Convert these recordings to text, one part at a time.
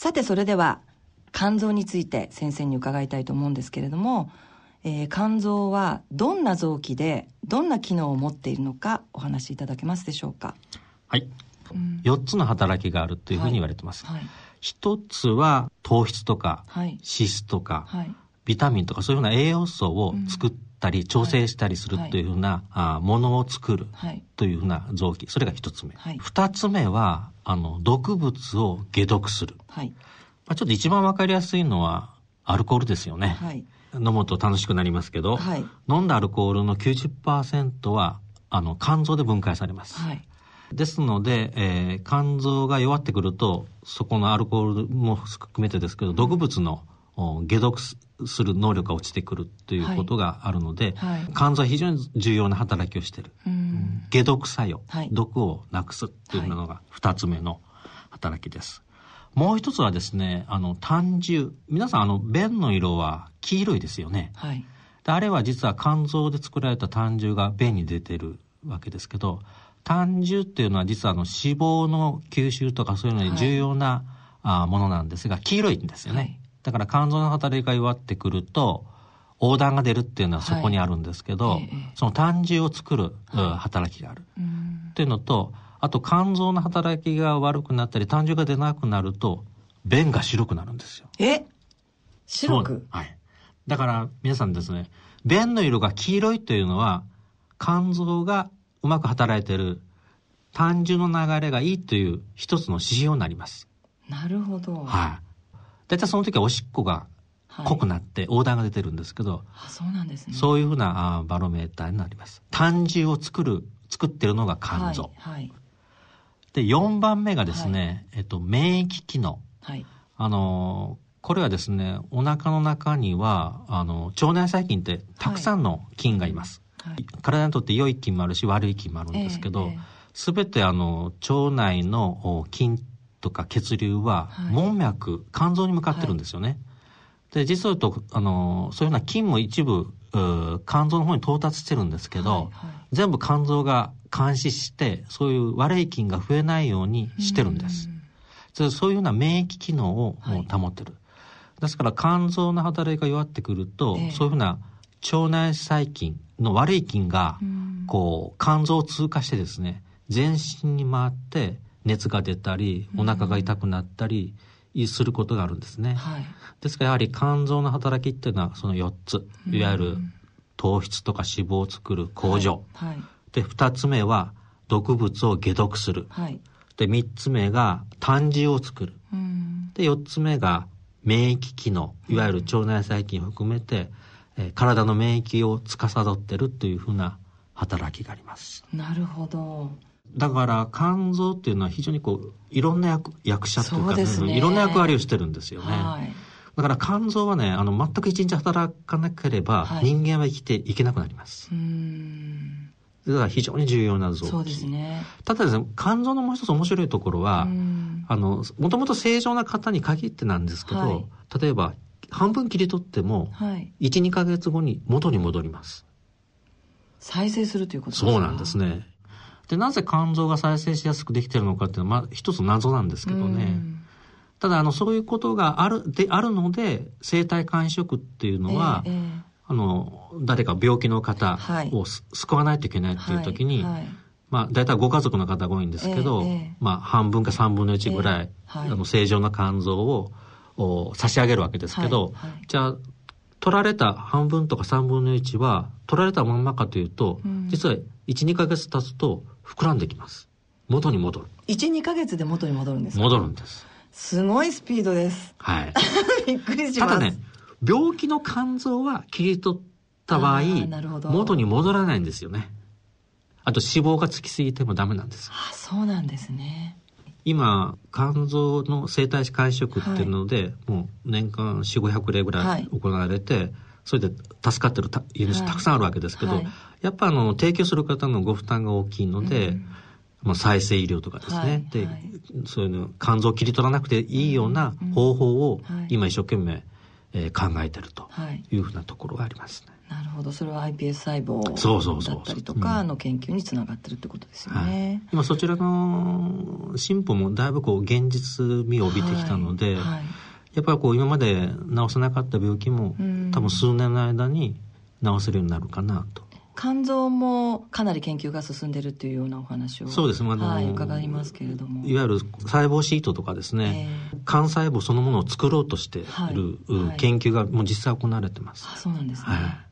さてそれでは肝臓について先生に伺いたいと思うんですけれども、えー、肝臓はどんな臓器でどんな機能を持っているのかお話しいただけますでしょうか？はい、うん、4つの働きがあるというふうに言われてます、はい。はい、1つは糖質とか、はい、脂質とか、ビタミンとかそういうふうな栄養素を作ったり、調整したりするというふうな、あものを作るというふうな臓器。それが1つ目、はい、2つ目はあの毒物を解毒する、はい。まあ、ちょっと一番わかりやすいのはアルコールですよね、はい、飲むと楽しくなりますけど、はい、飲んだアルコールの90%はあの肝臓で分解されます、はい、ですので、えー、肝臓が弱ってくるとそこのアルコールも含めてですけど毒物の解毒する能力が落ちてくるということがあるので、はいはい、肝臓は非常に重要な働きをしている解毒作用、はい、毒をなくすというのが2つ目の働きです。もう一つはですね、あの、胆汁。皆さん、あの、便の色は黄色いですよね。はい。であれは実は肝臓で作られた胆汁が便に出てるわけですけど、胆汁っていうのは実はあの脂肪の吸収とかそういうのに重要な、はい、あものなんですが、黄色いんですよね。はい、だから肝臓の働きが弱ってくると、横断が出るっていうのはそこにあるんですけど、はい、その胆汁を作る、働きがある。っていうのと、あと肝臓の働きが悪くなったり、胆汁が出なくなると、便が白くなるんですよ。え？白く？はい。だから皆さんですね、便の色が黄色いというのは、肝臓がうまく働いている胆汁の流れがいいという一つの指標になります。なるほど。はい。だいたいその時はおしっこが濃くなって横断が出てるんですけど、あそうなんですね。そういうふうなバロメーターになります。胆汁を作る、作ってるのが肝臓。はい、はいで、4番目がですね、はい、えっと、免疫機能。はい。あの、これはですね、お腹の中には、あの、腸内細菌ってたくさんの菌がいます。はい、体にとって良い菌もあるし、悪い菌もあるんですけど、す、え、べ、てあの、腸内の菌とか血流は、門脈、肝臓に向かってるんですよね。で、実を言うと、あの、そういうような菌も一部、肝臓の方に到達してるんですけど、はいはい、全部肝臓が監視して、そういう悪い菌が増えないようにしてるんです。そういうような免疫機能を保ってる。はい、ですから肝臓の働きが弱ってくると、えー、そういうふうな腸内細菌の悪い菌が、こう、肝臓を通過してですね、全身に回って熱が出たり、お腹が痛くなったり、することがあるんですね。はい、ですからやはり肝臓の働きっていうのはその4つ、いわゆる糖質とか脂肪を作る工場。はいはい、で、2つ目は毒物を解毒する。で、3つ目が胆汁を作る。で、4つ目が免疫機能、いわゆる腸内細菌を含めて、えー、体の免疫を司ってるというふうな働きがあります。なるほど。だから肝臓っていうのは非常にこういろんな役役者というか、ね、いろんな役割をしてるんですよね。はい、だから肝臓はねあの全く一日働かなければ、人間は生きていけなくなります。うんだから非常に重要な臓器。そうですね。ただですね、肝臓のもう一つ面白いところは、あの、もともと正常な方に限ってなんですけど、はい、例えば、半分切り取っても、はい、1、2か月後に元に戻ります。再生するということですか？そうなんですね。で、なぜ肝臓が再生しやすくできてるのかっていうのは、まあ、一つ謎なんですけどね。ただ、あの、そういうことがある、で、あるので、生体肝移植っていうのは、えーえー、あの、誰か病気の方を、救わないといけないっていう時に、はいはい、まあ、大体ご家族の方が多いんですけど、えー、まあ、半分か三分の一ぐらい、あの、正常な肝臓を、を差し上げるわけですけど、じゃあ、取られた半分とか三分の一は、取られたまんまかというと、うん、実は1、2ヶ月経つと膨らんできます。元に戻る。1、2ヶ月で元に戻るんですか？戻るんです。すごいスピードです。はい。びっくりします。ただね、病気の肝臓は切り取った場合、元に戻らないんですよね。あと脂肪がつきすぎてもダメなんです。あ、そうなんですね。今、肝臓の生体師会食っていうので、はい、もう年間4、500例ぐらい行われて、はい、それで助かってる家主たくさんあるわけですけど、はい、やっぱあの、提供する方のご負担が大きいので、うん。まあ、再生医療とかですね、はい、で、はい、そういうの肝臓を切り取らなくていいような方法を今一生懸命、えー、考えてるとい。うふうなところがありますね。なるほど。それは iPS 細胞だったりとかの研究につながってるってことですよね、はい、今そちらの進歩もだいぶこう現実味を帯びてきたので、はい。はい、やっぱりこう今まで治せなかった病気も多分数年の間に治せるようになるかなと。肝臓もかなり研究が進んでるっていうようなお話をそうです、あのはい、伺いますけれども。いわゆる細胞シートとかですね、えー、肝細胞そのものを作ろうとしてい。る、はい、研究がもう実際行われてます、あそうなんですね、はい、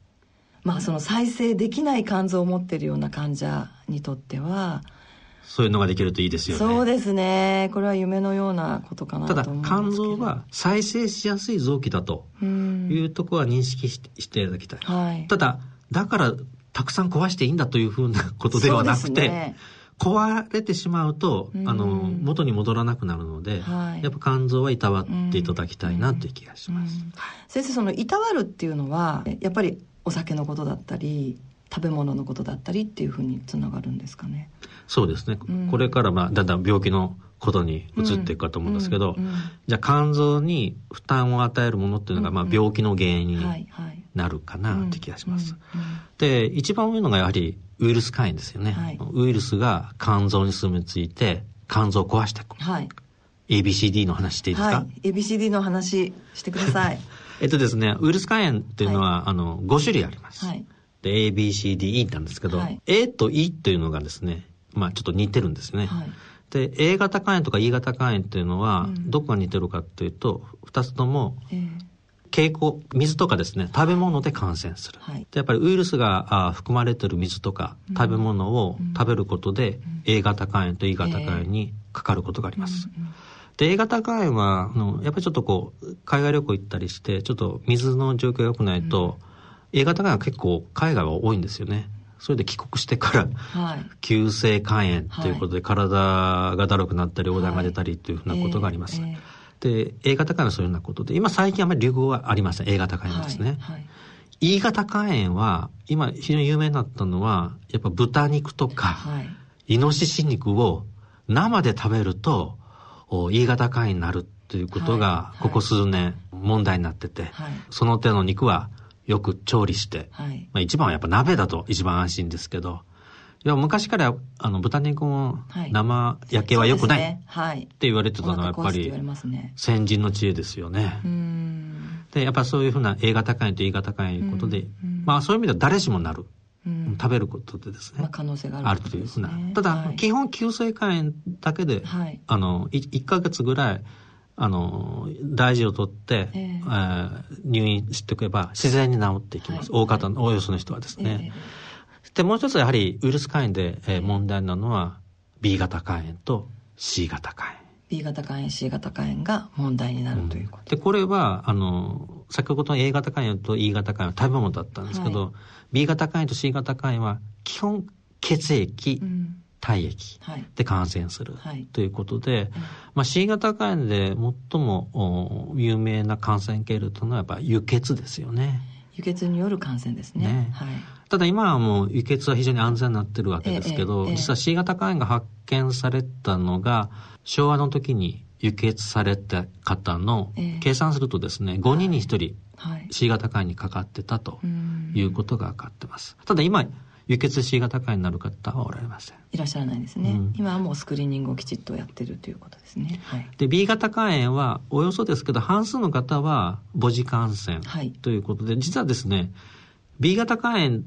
まあその再生できない肝臓を持っているような患者にとってはそういうのができるといいですよね。そうですね。これは夢のようなことかなとただ、肝臓は再生しやすい臓器だというところは認識してしていただきたい。はい、ただ、だからたくさん壊していいんだというふうなことではなくて、ね、壊れてしまうと、あの、元に戻らなくなるので、はい、やっぱ肝臓はいたわっていただきたいなという気がします。先生、そのいたわるっていうのは、やっぱりお酒のことだったり、食べ物のことだったりっていうふうにつながるんですかね。そうですね。うん、これからまあだんだん病気のことに移っていくかと思うんですけど、うんうん、じゃあ肝臓に負担を与えるものっていうのがまあ病気の原因になるかなって気がします。で、一番多いのがやはりウイルス肝炎ですよね。はい、ウイルスが肝臓に住み着いて肝臓を壊していく。はい、ABCD の話していいですか、はい、?ABCD の話してください。えっとですね、ウイルス肝炎っていうのは、はい、あの5種類あります。はい。で、A, B, C, D, E なんですけど、はい、A と E というのがですね、まあちょっと似てるんですね。はい、で、A 型肝炎とか E 型肝炎っていうのは、どこが似てるかっていうと、二、つとも、蛍光、水とかですね、食べ物で感染する。はい、でやっぱりウイルスがあ含まれてる水とか食べ物を食べることで、A 型肝炎と E 型肝炎にかかることがあります。で、A 型肝炎は、あの、やっぱりちょっとこう、海外旅行行ったりして、ちょっと水の状況が良くないと、うん A 型が結構海外は多いんですよね。それで帰国してから、はい、急性肝炎ということで、体がだるくなったり、横断が出たりというふうなことがあります。はいえー、で、A 型肝炎はそういうようなことで、今最近あまり流行はありません。A 型肝炎ですね。E 型肝炎は、今非常に有名になったのは、やっぱ豚肉とか、はい、イノシシ肉を生で食べると、E 型肝炎になるということが、ここ数年問題になってて、その手の肉はよく調理して、はい、まあ一番はやっぱ鍋だと一番安心ですけど、いや昔からあの豚肉も生焼けは良くないって言われてたのはやっぱり先人の知恵ですよね。でやっぱそういうふうな A 型肝炎と E 型肝炎ということで、まあそういう意味では誰しもなる。食べることでですね、まあ、可能性があるというふうなただ、はい、基本急性肝炎だけで、はい、あの 1, 1ヶ月ぐらいあの、大事をとって、えー、えー、入院しておけば自然に治っていきます。はい、大方の、おおよその人はですね。えー、で、もう一つやはりウイルス肝炎で、えー、問題なのは B 型肝炎と C 型肝炎。B 型肝炎、C 型肝炎が問題になるということ、うん、で、これは、あの、先ほどの A 型肝炎と E 型肝炎は食べ物だったんですけど、はい、B 型肝炎と C 型肝炎は基本血液、うん。体液で感染するということで、はい、まあ、C 型肝炎で最も有名な感染経路というのはやっぱ輸血ですよね。輸血による感染ですね。ね。はい、ただ今はもう輸血は非常に安全になってるわけですけど、えええ、実は C 型肝炎が発見されたのが昭和の時に輸血された方の、計算するとですね、5人に1人 C 型肝炎にかかってたということが分かってます。ただ今輸血 C 型肝炎になる方はおられません。いらっしゃらないですね、うん、今はもうスクリーニングをきちっとやってるということですね、はい、で B 型肝炎はおよそですけど半数の方は母子感染ということで、はい、実はですね B 型肝炎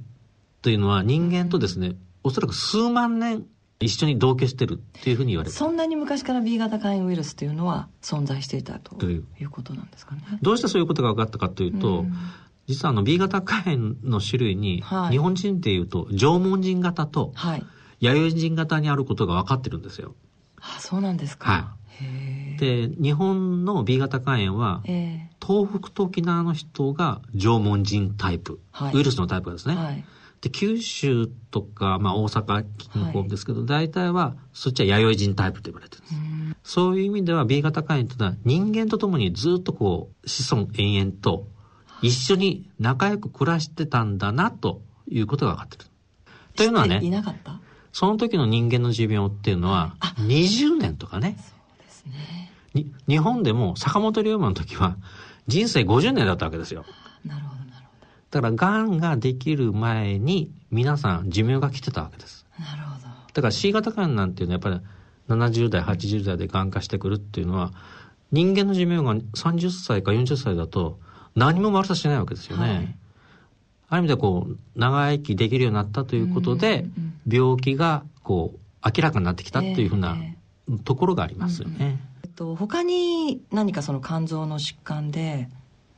というのは人間とですねおそらく数万年一緒に同居してるっていうふうに言われてそんなに昔から B 型肝炎ウイルスというのは存在していたという。ことなんですかね。どうしてそういうことが分かったかというと、うん。実はあの B 型肝炎の種類に、日本人っていうと縄文人型と弥生人型にあることが分かってるんですよ。あそうなんですか。はい、で日本の B 型肝炎は、東北と沖縄の人が縄文人タイプ、はい、ウイルスのタイプですね。はい、で九州とか、まあ、大阪の方ですけど、はい、大体はそっちは弥生人タイプと言われてるんです。そういう意味では B 型肝炎というのは人間と共にずっとこう子孫延々と一緒に仲良く暮らしてたんだなということが分かってる。というのはね、いなかった？その時の人間の寿命っていうのは、20年とかね。そうですね。に日本でも坂本龍馬の時は人生50年だったわけですよ。なるほど。だからがんができる前に皆さん寿命が来てたわけです。なるほど。だから C 型がんなんていうのはやっぱり70代、80代でがん化してくるっていうのは人間の寿命が30歳か40歳だと何も悪さしないわけですよね。はい、ある意味でこう長生きできるようになったということで、病気がこう明らかになってきたっていうふうなところがありますよね。えっと、他に何かその肝臓の疾患で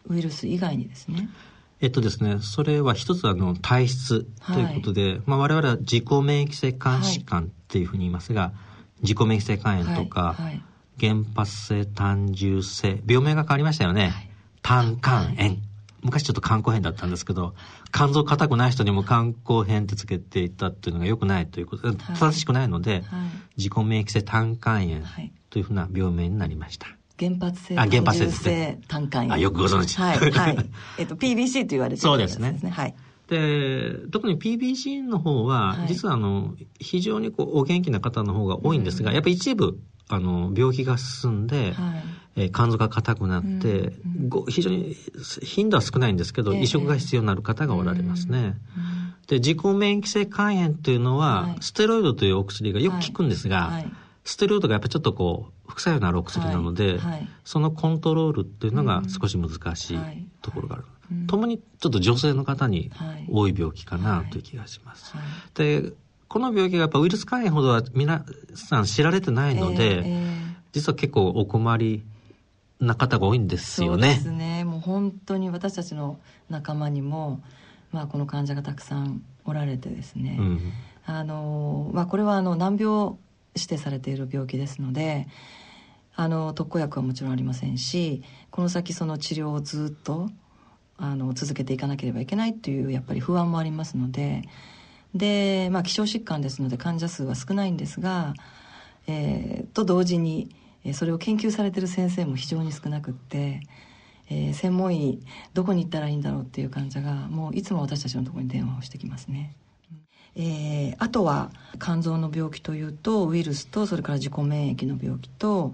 ウイルス以外にですねえっとですね、それは一つあの体質ということで、はい、まあ我々は自己免疫性肝疾患っていうふうに言いますが、はい、自己免疫性肝炎とか、はい、原発性単重性、病名が変わりましたよね。胆管炎。昔ちょっと肝硬変だったんですけど、肝臓硬くない人にも肝硬変ってつけていたっていうのが良くないということで、正しくないので、自己免疫性胆管炎というふうな病名になりました。原発性単重性胆管炎。あ、よくご存知。はい、はい。えっと、PBC と言われてる、そうですね。はい。で、特に PBC の方は、実はあの、非常にこう、お元気な方の方が多いんですが、やっぱり一部、あの、病気が進んで、はい、えー、肝臓が硬くなって、うん、非常に頻度は少ないんですけど、えー、移植が必要になる方がおられますね。で、自己免疫性肝炎というのは、はい、ステロイドというお薬がよく効くんですが、はいステロイドがやっぱりちょっとこう副作用のあるお薬なので、そのコントロールっていうのが少し難しいところがある。ともにちょっと女性の方に多い病気かなという気がします。で、この病気がやっぱウイルス肝炎ほどは皆さん知られてないので、えーえー、実は結構お困りな方が多いんですよね。そうですね。もう本当に私たちの仲間にも、まあこの患者がたくさんおられてですね。うん、あの、まあこれはあの難病指定されている病気ですのであの特効薬はもちろんありませんしこの先その治療をずっとあの続けていかなければいけないというやっぱり不安もありますのでで、まあ、希少疾患ですので患者数は少ないんですが、えー、と同時にそれを研究されてる先生も非常に少なくって、えー、専門医どこに行ったらいいんだろうっていう患者がもういつも私たちのところに電話をしてきますね。えー、あとは肝臓の病気というとウイルスとそれから自己免疫の病気と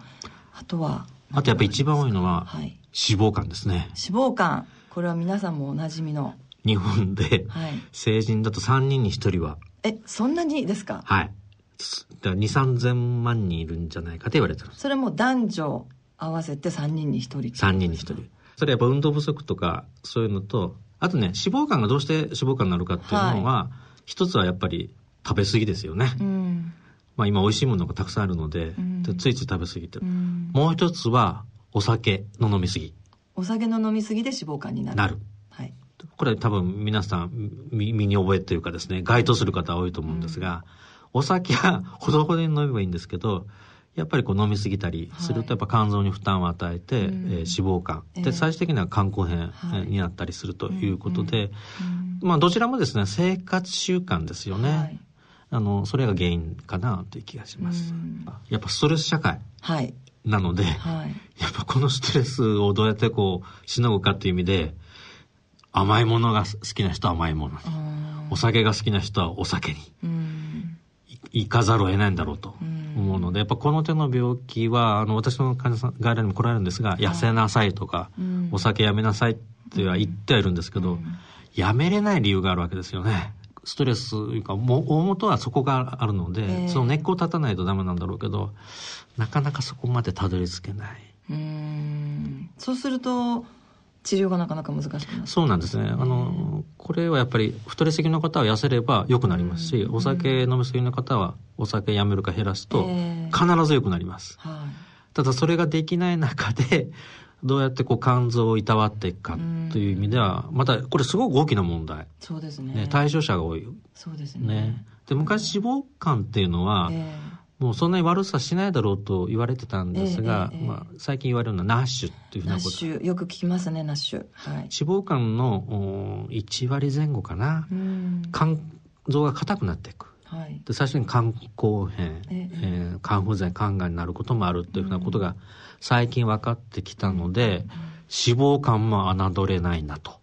あとはあとやっぱ一番多いのは、はい、脂肪肝ですね。脂肪肝。これは皆さんもおなじみの。日本で、はい、成人だと3人に1人は。えそんなにですか？はい。だ2 3 0 0 0万人いるんじゃないかと言われてるそれも男女合わせて3人に1人3人に1人。それやっぱ運動不足とかそういうのとあとね脂肪肝がどうして脂肪肝になるかっていうのは、はい一つはやっぱり食べ過ぎですよね。うん、まあ今美味しいものがたくさんあるので、うん、でついつい食べ過ぎてる、うん、もう一つはお酒の飲み過ぎ。お酒の飲み過ぎで脂肪肝になる。なる。はい。これ多分皆さん身に覚えというかですね、該当する方多いと思うんですが、お酒はほどほどに飲めばいいんですけど、やっぱりこう飲み過ぎたりするとやっぱ肝臓に負担を与えて、はい、えー、脂肪肝。で最終的には肝硬変になったりするということで、まあどちらもですね生活習慣ですよね、はい、あのそれが原因かなという気がします。やっぱストレス社会なので、はい、やっぱこのストレスをどうやってこうしのぐかという意味で甘いものが好きな人は甘いもの。にお酒が好きな人はお酒に。行かざるを得ないんだろうと。思うので、やっぱこの手の病気は、あの、私の患者さん、外来にも来られるんですが、痩せなさいとか、お酒やめなさいっては言ってはいるんですけど、やめれない理由があるわけですよね。ストレスいうか、も大元はそこがあるので、えー、その根っこを立たないとダメなんだろうけど、なかなかそこまでたどり着けない。うん。そうすると、治療がなかなか難しくなそうなんですね。あの、これはやっぱり太りすぎの方は痩せれば良くなりますし、お酒飲みすぎの方はお酒やめるか減らすと必ず良くなります。はい、ただそれができない中で、どうやってこう肝臓をいたわっていくかという意味では、またこれすごく大きな問題。そうですね。ね対象者が多い。そうですね。ねで昔脂肪肝っていうのは、えーもうそんなに悪さしないだろうと言われてたんですが、えええ、まあ、最近言われるのはナッシュっていうふうなこと。ナッシュよく聞きますねナッシュ、はい、脂肪肝の1割前後かな。肝臓が硬くなっていく、はい、で最初に肝硬変、ええー、肝不全肝がんになることもあるというふうなことが最近分かってきたので、脂肪肝も侮れないなと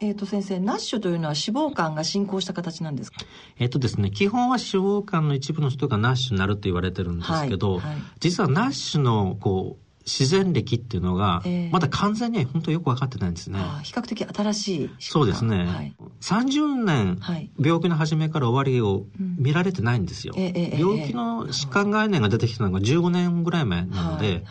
えっ、ー、と先生、ナッシュというのは脂肪肝が進行した形なんですか？えっ、とですね、基本は脂肪肝の一部の人がナッシュになると言われてるんですけど、はいはい、実はナッシュのこう自然歴っていうのが、まだ完全には本当よく分かってないんですね。比較的新しいそうですね。はい、30年、病気の始めから終わりを見られてないんですよ。病気の疾患概念が出てきたのが15年ぐらい前なので、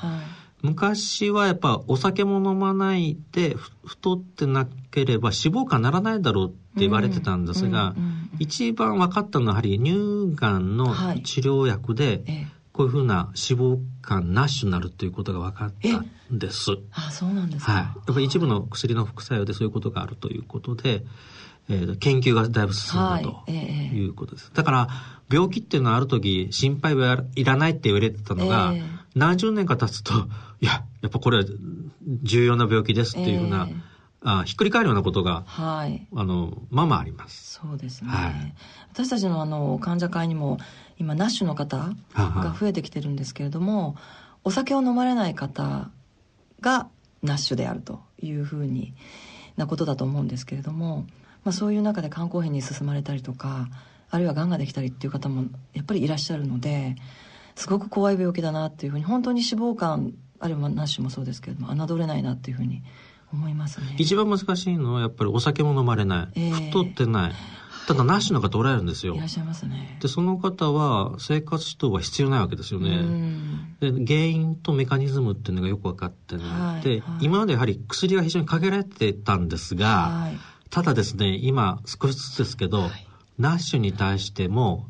昔はやっぱお酒も飲まないで太ってなければ脂肪肝ならないだろうって言われてたんですが、一番分かったのはやはり乳がんの治療薬で、こういうふうな脂肪肝なしになるということが分かったんです。あそうなんですか。はい。やっぱり一部の薬の副作用でそういうことがあるということで、えー、研究がだいぶ進んだということです。はいえー、だから病気っていうのはある時心配はいらないって言われてたのが、えー、何十年か経つと いややっぱこれは重要な病気ですっていうふうな、えーあひっくり返るようなことが、はい、あのまあまああります。そうですね。はい、私たちのあの患者会にも今ナッシュの方が増えてきてるんですけれども、お酒を飲まれない方がナッシュであるというふうになことだと思うんですけれども、まあ、そういう中で肝硬変に進まれたりとかあるいはがんができたりっていう方もやっぱりいらっしゃるのですごく怖い病気だなっていうふうに本当に脂肪肝あるいはナッシュもそうですけれども侮れないなっていうふうに思いますね一番難しいのはやっぱりお酒も飲まれない、えー、太ってないただナッシュの方おられるんですよ。いらっしゃいますね。で、その方は生活指導は必要ないわけですよね。で、原因とメカニズムっていうのがよく分かってない。はい、で、はい、今までやはり薬が非常に限られてたんですが、はい、ただですね、今少しずつですけど、ナッシュに対しても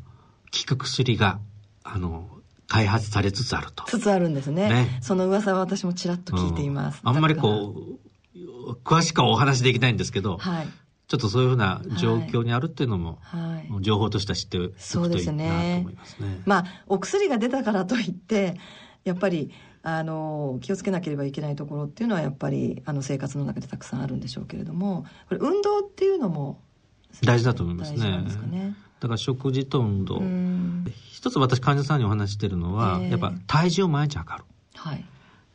効く薬が、あの、開発されつつあると。つつあるんですね。ねその噂は私もちらっと聞いています。うん、あんまりこう、詳しくはお話できないんですけど、はい、ちょっとそういうふうな状況にあるっていうのも、はい、情報としては知っておくといいなと思いますね。まあ、お薬が出たからといって、やっぱり、あの気をつけなければいけないところっていうのはやっぱりあの生活の中でたくさんあるんでしょうけれどもこれ運動っていうのも大事だと思いますね。ねだから食事と運動。一つ私患者さんにお話してるのは、えー、やっぱ体重を毎日測る。はい。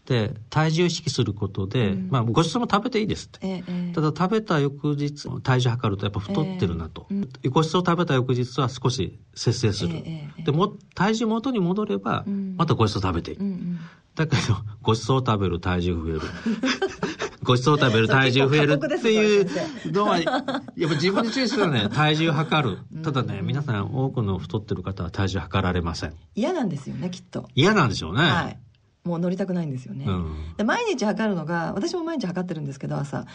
で体重を意識することで、うん、まあ、ごちそうも食べていいですって、ええ、ただ食べた翌日体重測るとやっぱ太ってるなと、えうん、ごちそう食べた翌日は少し節制する、でも体重元に戻ればまたごちそう食べていい、うんうん、だけどごちそう食べる体重増える ごちそう食べる 体重増えるっていうのは、やっぱ自分に注意するね、体重測る。ただね、皆さん多くの太ってる方は体重測られません。嫌なんですよね、きっと。嫌なんでしょうね。はい。もう乗りたくないんですよね、うん、で毎日測るのが私も毎日測ってるんですけど朝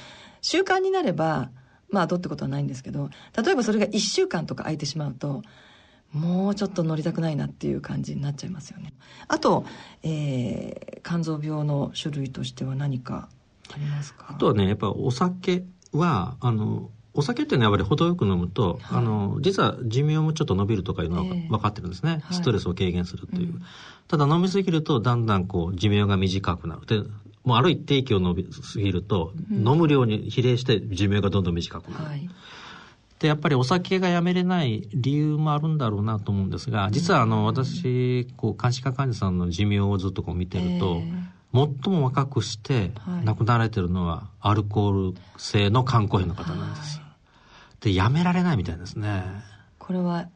習慣になればまあどうってことはないんですけど例えばそれが1週間とか空いてしまうともうちょっと乗りたくないなっていう感じになっちゃいますよねあと、えー、肝臓病の種類としては何かあとはねやっぱお酒はあのお酒っていうのはやっぱり程よく飲むと、はい、あの実は寿命もちょっと伸びるとかいうのは分かってるんですね、えー、ストレスを軽減するという、ただ飲みすぎるとだんだんこう寿命が短くなる。でもうある一定期を飲みすぎると、うん、飲む量に比例して寿命がどんどん短くなる、はい、でやっぱりお酒がやめれない理由もあるんだろうなと思うんですが実はあの私こう監視科患者さんの寿命をずっとこう見てると、えー最も若くして亡くなられてるのはアルコール性の肝硬変の方なんです。はい、で、やめられないみたいですね。これは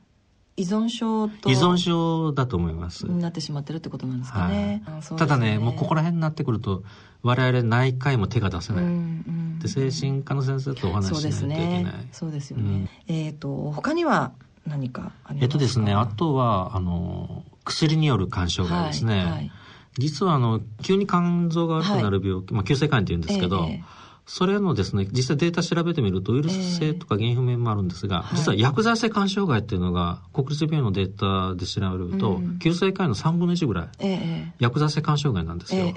依存症と依存症だと思います。なってしまってるってことなんですかね。はい、ただねもうここら辺になってくると我々内科医も手が出せない、うんうん、で精神科の先生とお話ししないといけない。そうですね、うん、えっ、ー、と他には何かありますか？えっとですねあとはあの薬による肝障害ですね、はいはい実はあの急に肝臓が悪くなる病気、はい、まあ、急性肝炎って言うんですけど、えー、それのですね実際データ調べてみるとウイルス性とか原因不明もあるんですが、えー、実は薬剤性肝障害っていうのが国立病院のデータで調べると、うん、急性肝炎の3分の1ぐらい、えー、薬剤性肝障害なんですよ。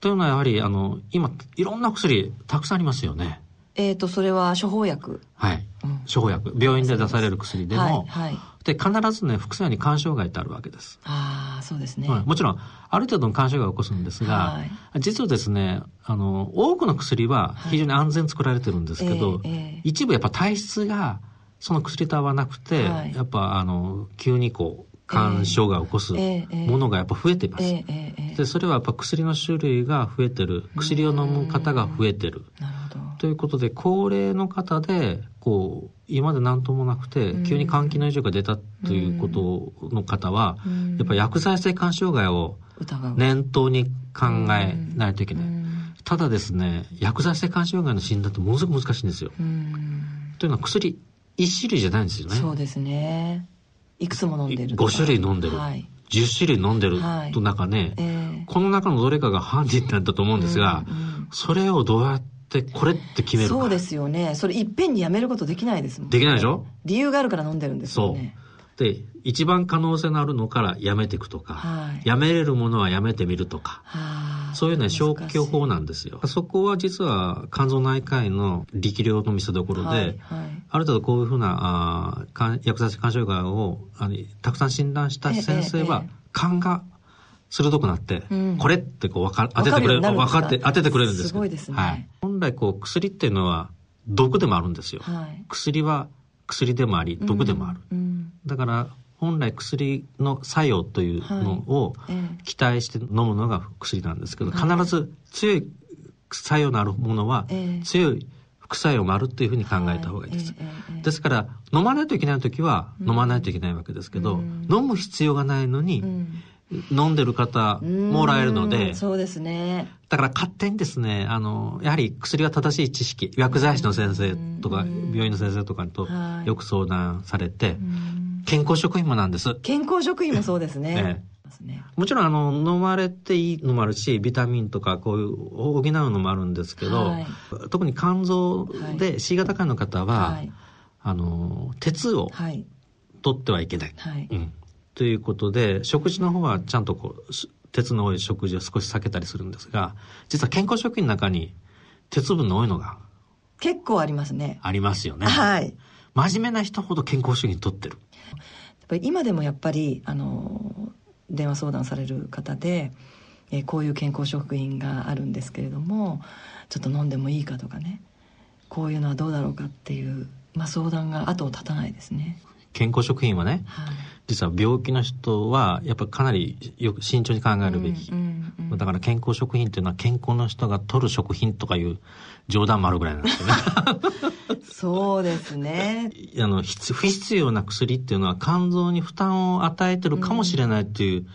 というのはやはりあの今いろんな薬たくさんありますよね。えっ、とそれは処方薬。はい、うん、処方薬。病院で出される薬でも、はい、はいで、必ずね、副作用に肝障害ってあるわけです。ああ、そうですね、はい。もちろん、ある程度の肝障害を起こすんですが、はい、実はですね、あの、多くの薬は非常に安全に作られてるんですけど、はいえー、一部やっぱ体質が、その薬と合わなくて、はい、やっぱ、あの、急にこう、肝障害を起こすものがやっぱ増えています。えーえー、で、それはやっぱ薬の種類が増えてる、薬を飲む方が増えてる。なる。ということで、高齢の方で、こう、今まで何ともなくて、急に肝機能異常が出たということの方は、やっぱり薬剤性肝障害を念頭に考えないといけない。ただですね、薬剤性肝障害の診断ってものすごく難しいんですよ。というのは薬1種類じゃないんですよね。そうですね。いくつも飲んでる5種類飲んでる。はい、10種類飲んでると中ね、はいえー、この中のどれかが犯人なんだと思うんですが、それをどうやってこれって決めるか。そうですよね。それいっぺんにやめることできないですもん、ね、できないでしょ？理由があるから飲んでるんですよね。そう。で、一番可能性のあるのからやめていくとか、はい、やめれるものはやめてみるとか、そういうね、消去法なんですよ。そこは実は肝臓内科医の力量の見せ所で、はいはい、ある程度こういうふうなあ薬剤性肝障害をあのたくさん診断した先生は、勘が鋭くなって、うん、これってこうか当ててくれる、分かって当ててくれるんですすごいですね。はい、本来こう薬っていうのは毒でもあるんですよ。薬は薬でもあり、毒でもある。うん。うんだから本来薬の作用というのを期待して飲むのが薬なんですけど、必ず強い作用のあるものは強い副作用もあるというふうに考えた方がいいです。ですから飲まないといけない時は飲まないといけないわけですけど、飲む必要がないのに、飲んでる方もおられるので、そうですね。だから勝手にですね、あの、やはり薬は正しい知識、薬剤師の先生とか、病院の先生とかとよく相談されて、健康食品もなんです。健康食品もそうですね。ね。もちろんあの飲まれていいのもあるしビタミンとかこういう補うのもあるんですけど、はい、特に肝臓で C 型肝の方は、はい、あの鉄を取ってはいけない、はい、うん、ということで食事の方はちゃんとこう鉄の多い食事を少し避けたりするんですが実は健康食品の中に鉄分の多いのが結構ありますね。ありますよね。はい。真面目な人ほど健康食品取ってる。っぱり今でもやっぱりあの電話相談される方で、えー、こういう健康食品があるんですけれどもちょっと飲んでもいいかとかねこういうのはどうだろうかっていう、まあ、相談が後を絶たないですね。健康食品はね、はい、実は病気の人はやっぱかなりよく慎重に考えるべき、うんうんうん、だから健康食品っていうのは健康の人が取る食品とかいう冗談もあるぐらいなんですよね。そうですね。あの不必要な薬っていうのは肝臓に負担を与えてるかもしれないっていう、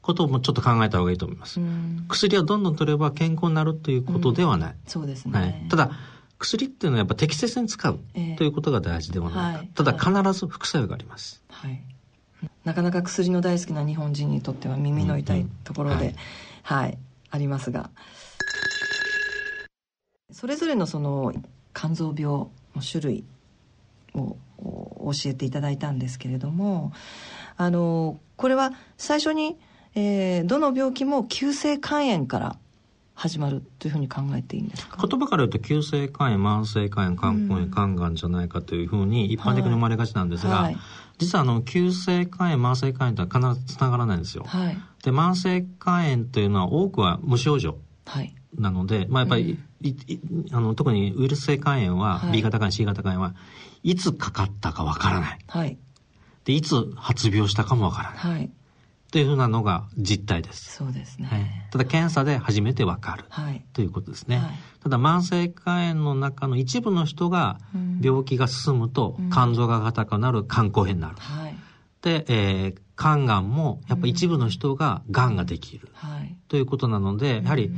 こともちょっと考えた方がいいと思います、うん、薬をどんどん取れば健康になるということではない、うん、そうですね、はい、ただ薬っていうのはやっぱ適切に使うということが大事ではないか、えーはい、ただ必ず副作用があります、はい、なかなか薬の大好きな日本人にとっては耳の痛いところで、うんうん、はい、はい、ありますが。それぞれのその肝臓病の種類を教えていただいたんですけれどもあのこれは最初に、えー、どの病気も急性肝炎から始まるというふうに考えていいんですか？言葉から言うと急性肝炎慢性肝炎肝硬炎肝がんじゃないかというふうに一般的に生まれがちなんですが、はい、実はあの急性肝炎慢性肝炎とは必ずつながらないんですよ、はい、で慢性肝炎というのは多くは無症状なので、はい、まあやっぱり、うん、あの特にウイルス性肝炎は、B 型肝炎 C 型肝炎はいつかかったかわからない、はい、でいつ発病したかもわからない、はいというふうなのが実態です。そうですね。はい、ただ検査で初めてわかる、はい、ということですね。はい、ただ慢性肝炎の中の一部の人が病気が進むと肝臓が硬くなる肝硬変になる。はい、で、えー、肝がんもやっぱ一部の人ががんができる、はい、ということなので、やはり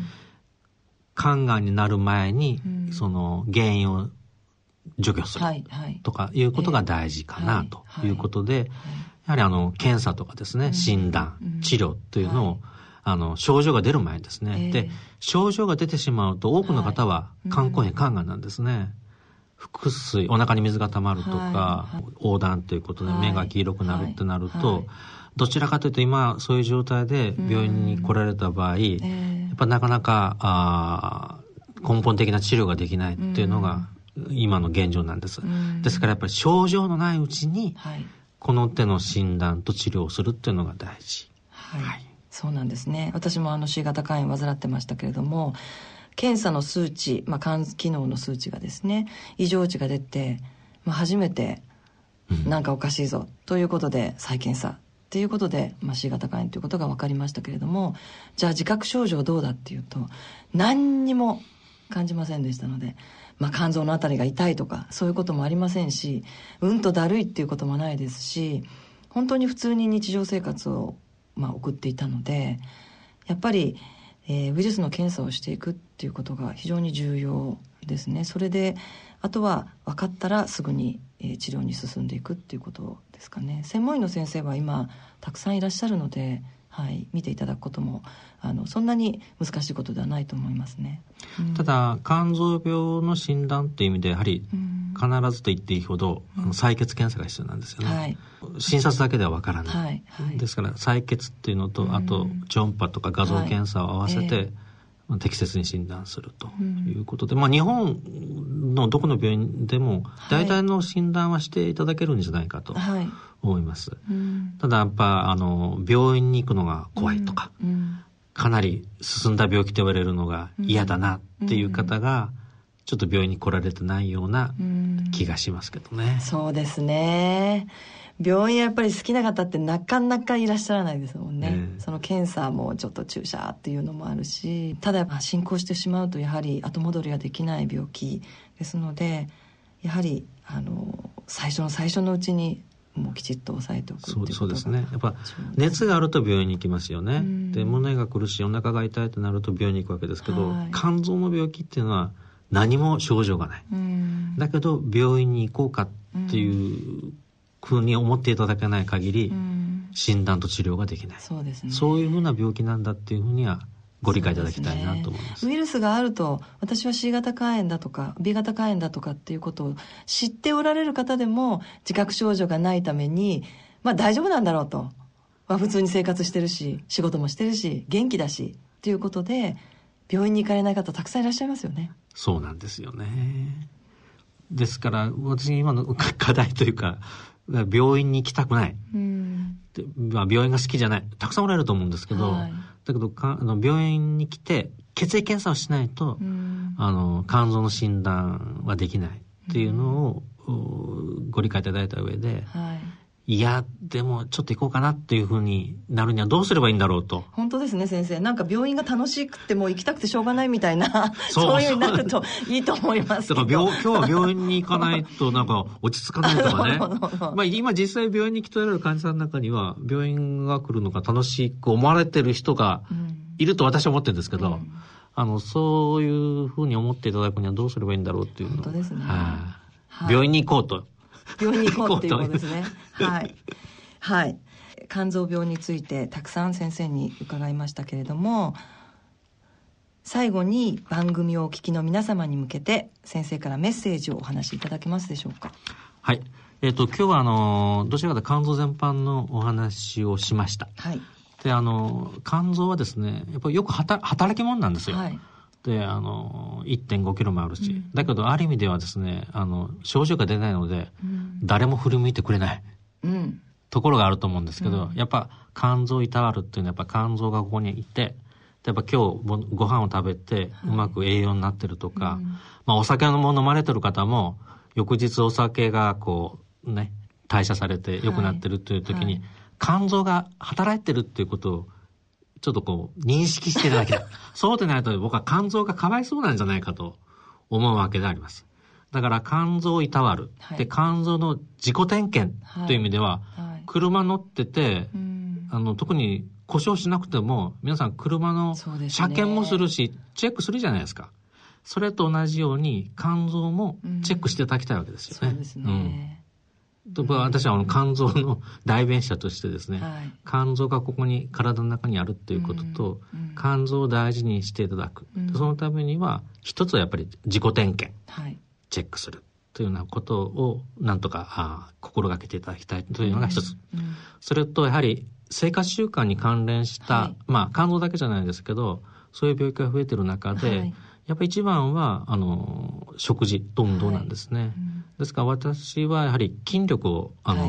肝がんになる前にその原因を除去するとかいうことが大事かなということで、やはりあの、検査とかですね、診断、治療というのを、あの、症状が出る前にですね、で、症状が出てしまうと多くの方は肝硬変、肝がんなんですね。腹水、お腹に水が溜まるとか、横断ということで目が黄色くなるってなると、どちらかというと今そういう状態で病院に来られた場合、やっぱなかなかあ根本的な治療ができないっていうのが今の現状なんです。ですからやっぱり症状のないうちに、この手の診断と治療をするっていうのが大事。はい。はい、そうなんですね。私もあの C 型肝炎患ってましたけれども、検査の数値、まあ、肝機能の数値がですね、異常値が出て、まあ、初めて、なんかおかしいぞ、ということで再検査っていうことで、まあ、C 型肝炎ということが分かりましたけれどもじゃあ自覚症状どうだっていうと何にも感じませんでしたのでまあ、肝臓のあたりが痛いとかそういうこともありませんしうんとだるいっていうこともないですし本当に普通に日常生活を、まあ、送っていたのでやっぱり、えー、ウイルスの検査をしていくっていうことが非常に重要ですね。それであとは分かったらすぐに、えー、治療に進んでいくっていうことですかね。専門医の先生は今たくさんいらっしゃるのではい、見ていただくこともあのそんなに難しいことではないと思いますね、うん、ただ肝臓病の診断っていう意味でやはり必ずと言っていいほど、うん、あの採血検査が必要なんですよね、はい、診察だけではわからない、はいはい、ですから採血っていうのと、あと超音波とか画像検査を合わせて、えー適切に診断するということで、うん、まあ日本のどこの病院でも大体の診断はしていただけるんじゃないかと思います。はいうん、ただやっぱあの病院に行くのが怖いとか、うん、かなり進んだ病気と言われるのが嫌だなっていう方が、ちょっと病院に来られてないような気がしますけどね。そうですね。病院やっぱり好きな方ってなかなかいらっしゃらないですもんね、ね、その検査もちょっと注射っていうのもあるしただ進行してしまうとやはり後戻りができない病気ですのでやはりあの最初の最初のうちにもうきちっと抑えておくっていうそうですね。やっぱ熱があると病院に行きますよね、で胸が苦しいお腹が痛いとなると病院に行くわけですけど、はい、肝臓の病気っていうのは何も症状がない、だけど病院に行こうかっていうふうに思っていただけない限り、診断と治療ができない、そうですね、そういうふうな病気なん。だっていうふうにはご理解いただきたいなと思います、ね、ウイルスがあると私は C 型肝炎だとか B 型肝炎だとかっていうことを知っておられる方でも自覚症状がないためにまあ大丈夫なんだろうと、まあ、普通に生活してるし仕事もしてるし元気だしっていうことで病院に行かれない方たくさんいらっしゃいますよね。そうなんですよね。ですから私今の課題というか病院に行きたくない、うん、でまあ、病院が好きじゃない。たくさんおられると思うんですけど、はい、だけどかあの病院に来て血液検査をしないと、うん、あの肝臓の診断はできないっていうのを、うん、ご理解いただいた上で、はいいや、でもちょっと行こうかなっていうふうになるにはどうすればいいんだろうと。本当ですね、先生。なんか病院が楽しくても行きたくてしょうがないみたいな、そういうになるといいと思いますだから病、今日は病院に行かないとなんか落ち着かないとかね。まあ今実際病院に来ておられる患者さんの中には、病院が来るのが楽しく思われてる人がいると私は思ってるんですけど、うん、あの、そういうふうに思っていただくにはどうすればいいんだろうっていうの本当ですね。はあ、病院に行こうと。病院に行こうっていうことですね。はい。はい。肝臓病についてたくさん先生に伺いましたけれども、最後に番組をお聞きの皆様に向けて先生からメッセージをお話しいただけますでしょうか？はい。えっ、ー、と、今日はあの、どちらかと肝臓全般のお話をしました。はい。で、あの、肝臓はですね、やっぱりよく働き者なんですよ。はい。で、あの、1.5キロもあるし、うん、だけどある意味ではですね、あの、症状が出ないので、うん、誰も振り向いてくれない。うん。ところがあると思うんですけど、うん、やっぱ肝臓いたわるっていうのはやっぱ肝臓がここにいて、やっぱ今日ご飯を食べてうまく栄養になってるとか、はい、まあお酒も飲まれてる方も、翌日お酒がこうね、代謝されて良くなってるという時に、はいはい、肝臓が働いてるっていうことをちょっとこう、認識していただきたい。そうでないと僕は肝臓がかわいそうなんじゃないかと思うわけであります。だから肝臓をいたわる。はい、で、肝臓の自己点検という意味では、はい、車乗ってて、あの、特に故障しなくても、皆さん車の車検もするし、チェックするじゃないですか。それと同じように肝臓もチェックしていただきたいわけですよね。そうですね。うん。私はあの肝臓の代弁者としてですね、はい、肝臓がここに体の中にあるっていうことと、うん。うん、肝臓を大事にしていただく、うん、そのためには一つはやっぱり自己点検、はい、チェックするというようなことをなんとかあ心がけていただきたいというのが一つ、それとやはり生活習慣に関連した、はい、まあ肝臓だけじゃないですけどそういう病気が増えてる中で、やっぱり一番はあの食事と運動なんですね。はい。うん、ですから私はやはり筋力をあの、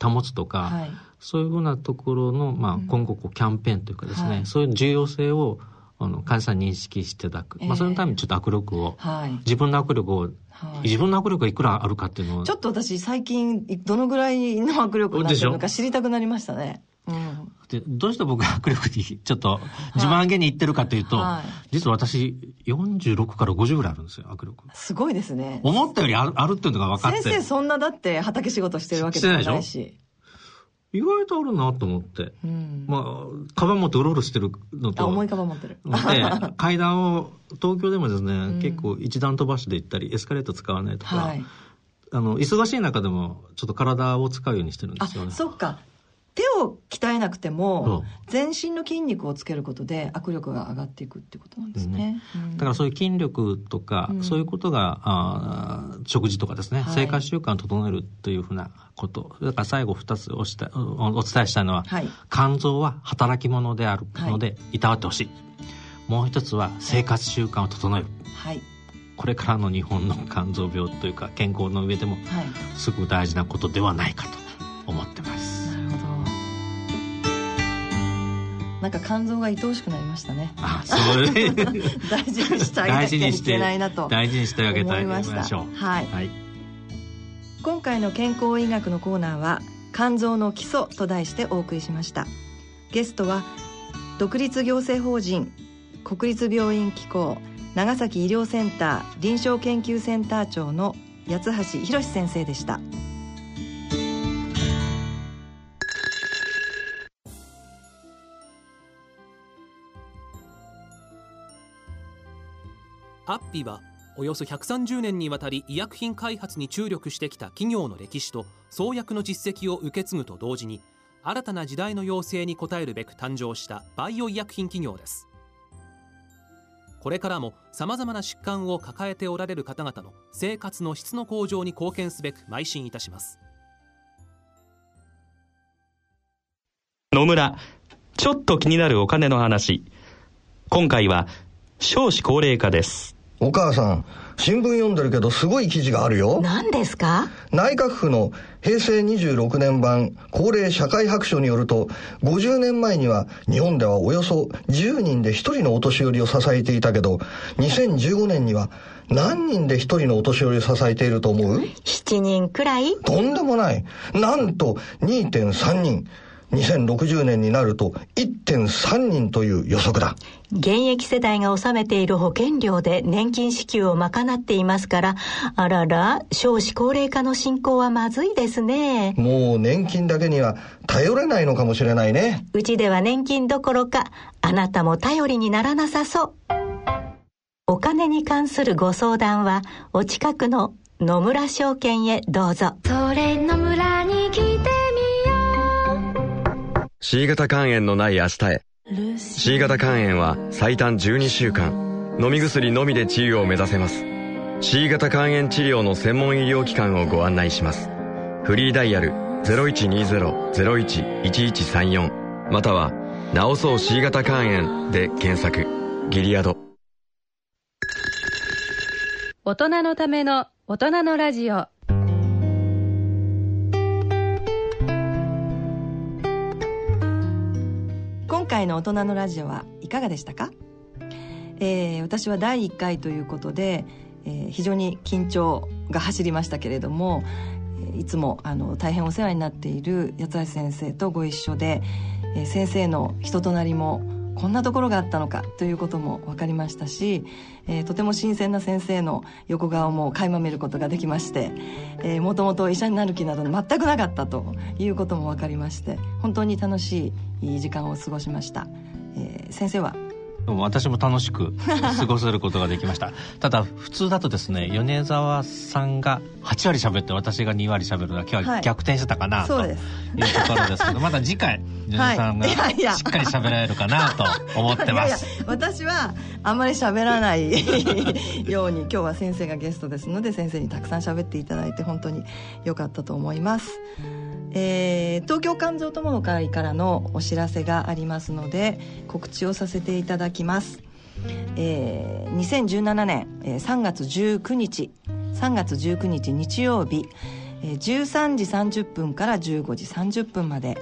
はい、保つとか、はい、そういうふうなところの、まあ、今後こうキャンペーンというかですね、そういう重要性をあの患者さんに認識していただく、えー、まあ、そのためにちょっと握力を、はい、自分の握力を、はい、自分の握力がいくらあるかっていうのを。ちょっと私最近どのぐらいの握力になってるのか知りたくなりましたね。うん、でどうして僕が握力にちょっと自慢げに言ってるかというと、はい、実は私46から50ぐらいあるんですよ握力。すごいですね。思ったよりあるあるっていうのが分かって。先生そんなだって畑仕事してるわけじゃないし意外とあるなと思って、うん、まあカバン持ってうろうろしてるのと重いカバン持ってる。で階段を東京でもですね、うん、結構一段飛ばしで行ったりエスカレート使わないとか、はい、あの忙しい中でもちょっと体を使うようにしてるんですよね。あそっか手を鍛えなくても全身の筋肉をつけることで握力が上がっていくってことなんですね、うん、だからそういう筋力とか、うん、そういうことがあ食事とかですね、はい、生活習慣を整えるというふうなこと。だから最後2つおしたお伝えしたいのは、はい、肝臓は働き者であるので、い、たわってほしい。もう一つは生活習慣を整える、はい、これからの日本の肝臓病というか健康の上でもすごく大事なことではないかと思ってます。なんか肝臓が愛おしくなりましたね。あ、そうね。大事にしてあげなきゃいけないなと大事にしてあげたいましょう。はい。はい、今回の健康医学のコーナーは肝臓の基礎と題してお送りしました。ゲストは独立行政法人国立病院機構長崎医療センター臨床研究センター長の八橋博先生でした。アッピはおよそ130年にわたり医薬品開発に注力してきた企業の歴史と創薬の実績を受け継ぐと同時に新たな時代の要請に応えるべく誕生したバイオ医薬品企業です。これからもさまざまな疾患を抱えておられる方々の生活の質の向上に貢献すべく邁進いたします。野村ちょっと気になるお金の話。今回は少子高齢化です。お母さん、新聞読んでるけどすごい記事があるよ。何ですか？内閣府の平成26年版高齢社会白書によると、50年前には日本ではおよそ10人で1人のお年寄りを支えていたけど、2015年には何人で1人のお年寄りを支えていると思う ?7 人くらい？とんでもない。なんと2.3人。2060年になると1.3人という予測だ。現役世代が納めている保険料で年金支給を賄っていますから、あらら、少子高齢化の進行はまずいですね。もう年金だけには頼れないのかもしれないね。うちでは年金どころか、あなたも頼りにならなさそう。お金に関するご相談は、お近くの野村証券へどうぞ。それ野村 C 型肝炎のない明日へ。C 型肝炎は最短12週間。飲み薬のみで治癒を目指せます。C 型肝炎治療の専門医療機関をご案内します。フリーダイヤル0120-01-1134または「治そう C 型肝炎」で検索。ギリアド。大人のための大人のラジオ。今回の大人のラジオはいかがでしたか、えー、私は第1回ということで、えー、非常に緊張が走りましたけれどもいつもあの大変お世話になっている八橋先生とご一緒で、えー、先生の人となりもこんなところがあったのかということも分かりましたし、えー、とても新鮮な先生の横顔も垣間見ることができまして、えー、もともと医者になる気など全くなかったということも分かりまして本当に楽しいいい時間を過ごしました、えー、先生は私も楽しく過ごせることができました。ただ普通だとですね米沢さんが8割喋って私が2割喋るのは今日は逆転してたかな、はい、というところですけどまた次回 米沢さんがしっかり喋られるかなと思ってます、いやいや私はあんまり喋らないように今日は先生がゲストですので先生にたくさん喋っていただいて本当に良かったと思いますえー、東京肝臓友の会からのお知らせがありますので告知をさせていただきます、えー、2017年、えー、3月19日3月19日日曜日、えー、13時30分から15時30分まで、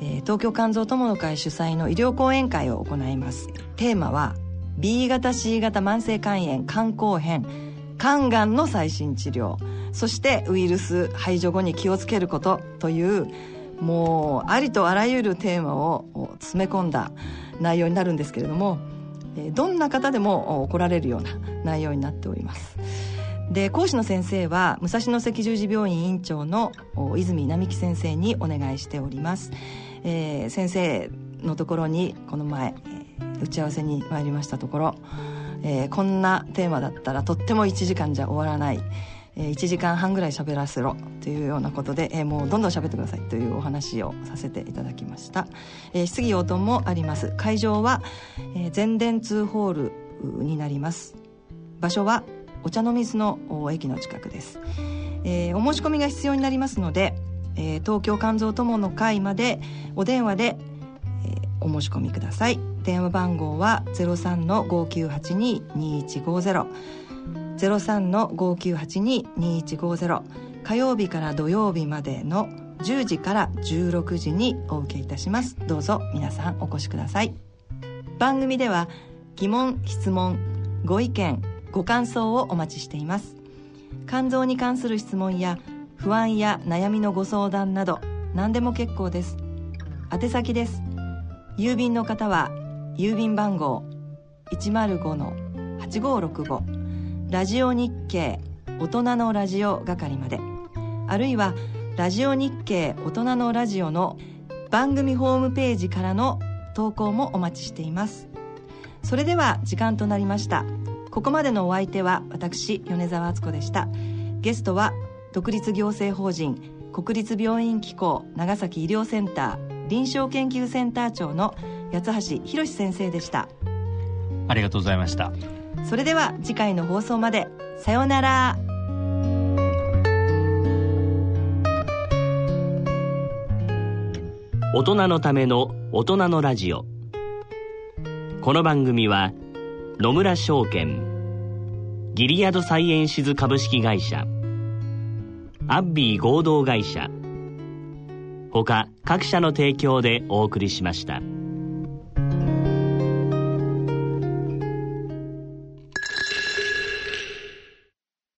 えー、東京肝臓友の会主催の医療講演会を行います。テーマは B 型 C 型慢性肝炎肝硬変肝がんの最新治療。そしてウイルス排除後に気をつけることというもうありとあらゆるテーマを詰め込んだ内容になるんですけれどもどんな方でも来られるような内容になっております。で講師の先生は武蔵野赤十字病院院長の泉並木先生にお願いしております、えー、先生のところにこの前、打ち合わせに参りましたところ、えー、こんなテーマだったらとっても1時間じゃ終わらない。1時間半ぐらい喋らせろというようなことで、もうどんどん喋ってくださいというお話をさせていただきました、質疑応答もあります。会場は、全電通ホールになります。場所はお茶の水の駅の近くです、お申し込みが必要になりますので、東京肝臓友の会までお電話で、お申し込みください。電話番号は03-5982-2150 03-5982-2150火曜日から土曜日までの10時から16時にお受けいたします。どうぞ皆さんお越しください。番組では疑問質問ご意見ご感想をお待ちしています。肝臓に関する質問や不安や悩みのご相談など何でも結構です。宛先です。郵便の方は郵便番号105-8565ラジオ日経大人のラジオ係まで。あるいはラジオ日経大人のラジオの番組ホームページからの投稿もお待ちしています。それでは時間となりました。ここまでのお相手は私米澤敦子でした。ゲストは独立行政法人国立病院機構長崎医療センター臨床研究センター長の八橋博先生でした。ありがとうございました。それでは次回の放送まで。さようなら。大人のための大人のラジオ。この番組は野村証券ギリアドサイエンシズ株式会社アッビー合同会社他各社の提供でお送りしました。